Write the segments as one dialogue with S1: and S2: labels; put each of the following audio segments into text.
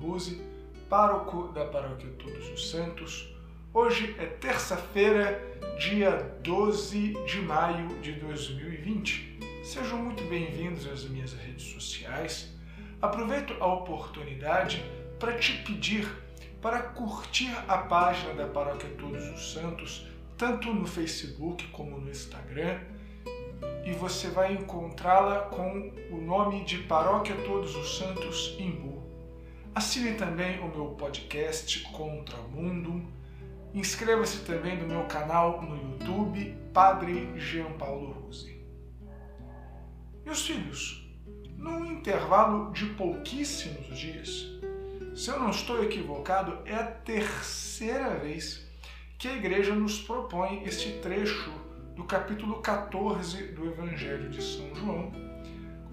S1: Ruse, pároco da Paróquia Todos os Santos. Hoje é terça-feira, dia 12 de maio de 2020. Sejam muito bem-vindos às minhas redes sociais. Aproveito a oportunidade para te pedir para curtir a página da Paróquia Todos os Santos, tanto no Facebook como no Instagram e você vai encontrá-la com o nome de Paróquia Todos os Santos Imbu. Assine também o meu podcast Contramundo. Inscreva-se também no meu canal no YouTube, Padre Jean Paulo Ruse. Meus filhos, num intervalo de pouquíssimos dias, se eu não estou equivocado, é a terceira vez que a igreja nos propõe este trecho do capítulo 14 do Evangelho de São João,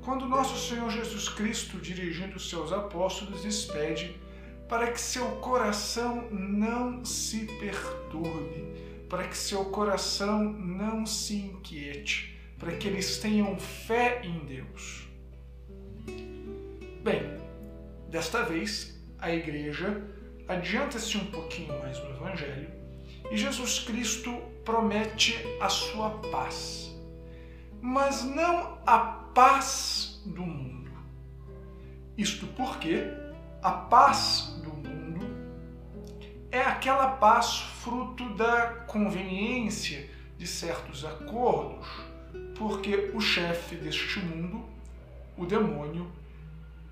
S1: quando nosso Senhor Jesus Cristo, dirigindo seus apóstolos, lhes pede para que seu coração não se perturbe, para que seu coração não se inquiete, para que eles tenham fé em Deus. Bem, desta vez a igreja adianta-se um pouquinho mais no Evangelho e Jesus Cristo promete a sua paz, mas não a paz do mundo. Isto porque a paz do mundo é aquela paz fruto da conveniência de certos acordos, porque o chefe deste mundo, o demônio,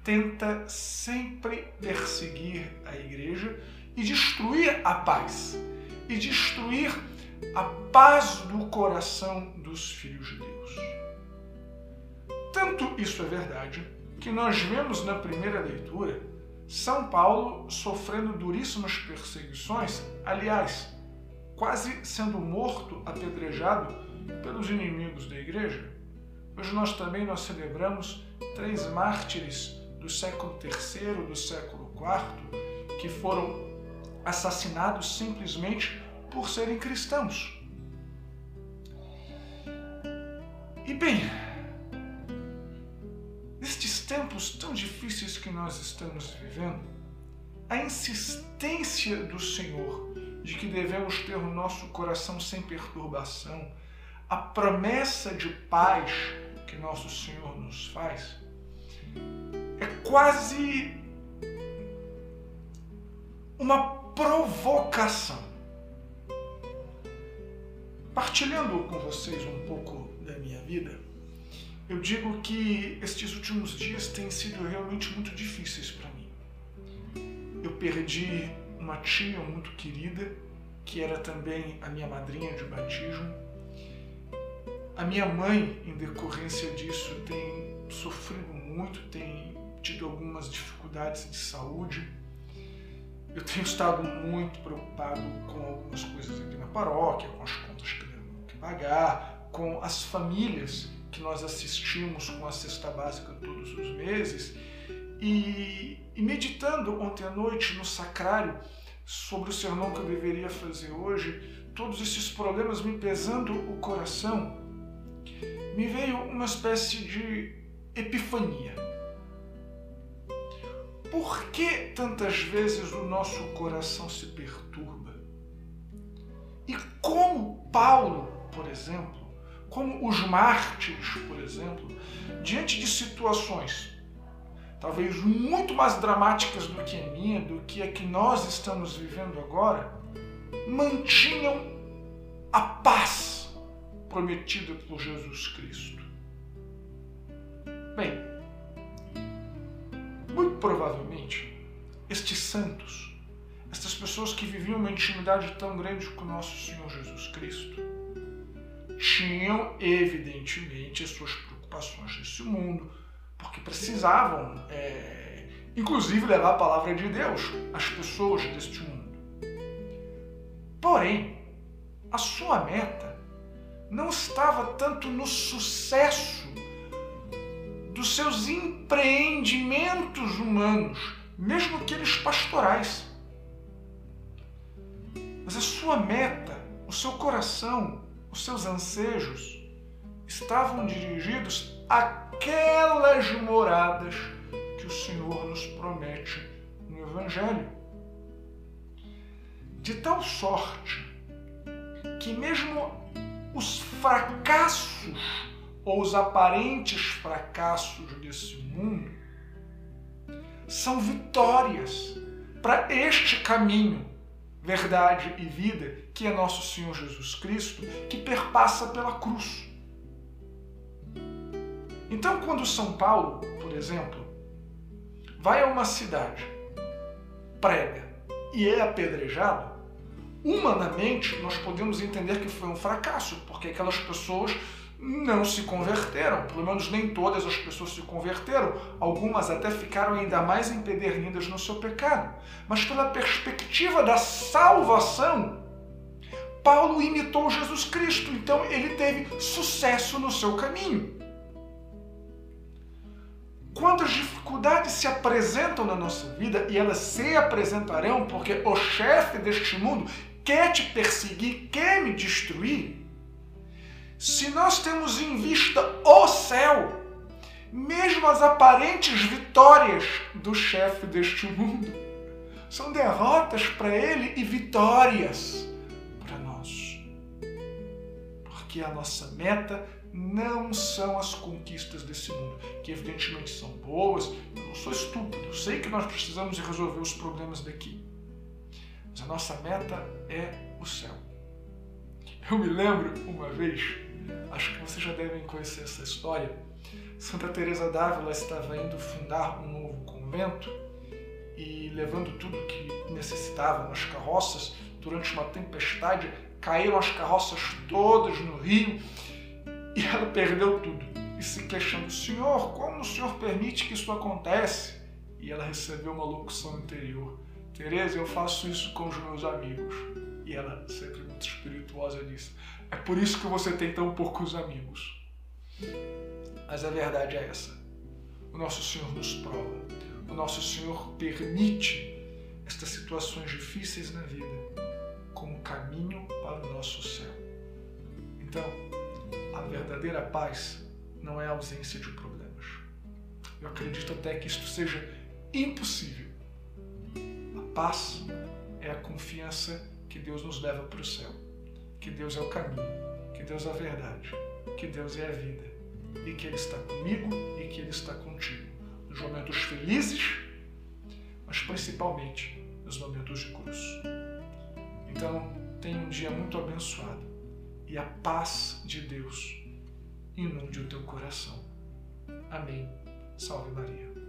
S1: tenta sempre perseguir a igreja e destruir a paz e destruir a paz do coração dos filhos de Deus. Tanto isso é verdade que nós vemos na primeira leitura São Paulo sofrendo duríssimas perseguições, aliás, quase sendo morto, apedrejado pelos inimigos da igreja. Hoje nós também nós celebramos três mártires do século III, do século IV, que foram assassinados simplesmente por serem cristãos. E bem, nestes tempos tão difíceis que nós estamos vivendo, a insistência do Senhor de que devemos ter o nosso coração sem perturbação, a promessa de paz que nosso Senhor nos faz, é quase uma provocação. Partilhando com vocês um pouco da minha vida, eu digo que estes últimos dias têm sido realmente muito difíceis para mim. Eu perdi uma tia muito querida, que era também a minha madrinha de batismo. A minha mãe, em decorrência disso, tem sofrido muito, tem tido algumas dificuldades de saúde eu tenho estado muito preocupado com algumas coisas aqui na paróquia, com as contas que pagar, com as famílias que nós assistimos com a cesta básica todos os meses. E, e meditando ontem à noite no sacrário sobre o sermão que eu deveria fazer hoje, todos esses problemas me pesando o coração, me veio uma espécie de epifania por que tantas vezes o nosso coração se perturba? E como Paulo, exemplo, como os mártires, por exemplo, diante de situações talvez muito mais dramáticas do que a minha, do que a que nós estamos vivendo agora, mantinham a paz prometida por Jesus Cristo. Bem, muito provavelmente, estes santos, estas pessoas que viviam uma intimidade tão grande com nosso Senhor Jesus Cristo, tinham evidentemente as suas preocupações nesse mundo, porque precisavam, é, inclusive, levar a palavra de Deus às pessoas deste mundo. Porém, a sua meta não estava tanto no sucesso dos seus empreendimentos humanos, mesmo aqueles pastorais. Mas a sua meta, o seu coração, os seus ansejos estavam dirigidos àquelas moradas que o Senhor nos promete no Evangelho. De tal sorte que, mesmo os fracassos ou os aparentes fracassos desse mundo são vitórias para este caminho, verdade e vida, que é nosso Senhor Jesus Cristo, que perpassa pela cruz. Então, quando São Paulo, por exemplo, vai a uma cidade, prega e é apedrejado, humanamente nós podemos entender que foi um fracasso, porque aquelas pessoas não se converteram, pelo menos nem todas as pessoas se converteram, algumas até ficaram ainda mais empedernidas no seu pecado. Mas pela perspectiva da salvação, Paulo imitou Jesus Cristo, então ele teve sucesso no seu caminho. Quando as dificuldades se apresentam na nossa vida, e elas se apresentarão porque o chefe deste mundo quer te perseguir, quer me destruir, se nós temos em vista o céu, mesmo as aparentes vitórias do chefe deste mundo são derrotas para ele e vitórias para nós. Porque a nossa meta não são as conquistas desse mundo, que evidentemente são boas. Eu não sou estúpido, eu sei que nós precisamos resolver os problemas daqui. Mas a nossa meta é o céu. Eu me lembro uma vez Acho que vocês já devem conhecer essa história. Santa Teresa d'Ávila estava indo fundar um novo convento e levando tudo que necessitava nas carroças. Durante uma tempestade, caíram as carroças todas no rio e ela perdeu tudo. E se queixando, Senhor, como o Senhor permite que isso aconteça? E ela recebeu uma locução interior. Teresa, eu faço isso com os meus amigos. E ela, sempre muito espirituosa, disse: É por isso que você tem tão poucos amigos. Mas a verdade é essa. O nosso Senhor nos prova. O nosso Senhor permite estas situações difíceis na vida como caminho para o nosso céu. Então, a verdadeira paz não é a ausência de problemas. Eu acredito até que isto seja impossível. A paz é a confiança que Deus nos leva para o céu, que Deus é o caminho, que Deus é a verdade, que Deus é a vida e que Ele está comigo e que Ele está contigo nos momentos felizes, mas principalmente nos momentos de cruz. Então, tenha um dia muito abençoado e a paz de Deus inunde o teu coração. Amém. Salve Maria.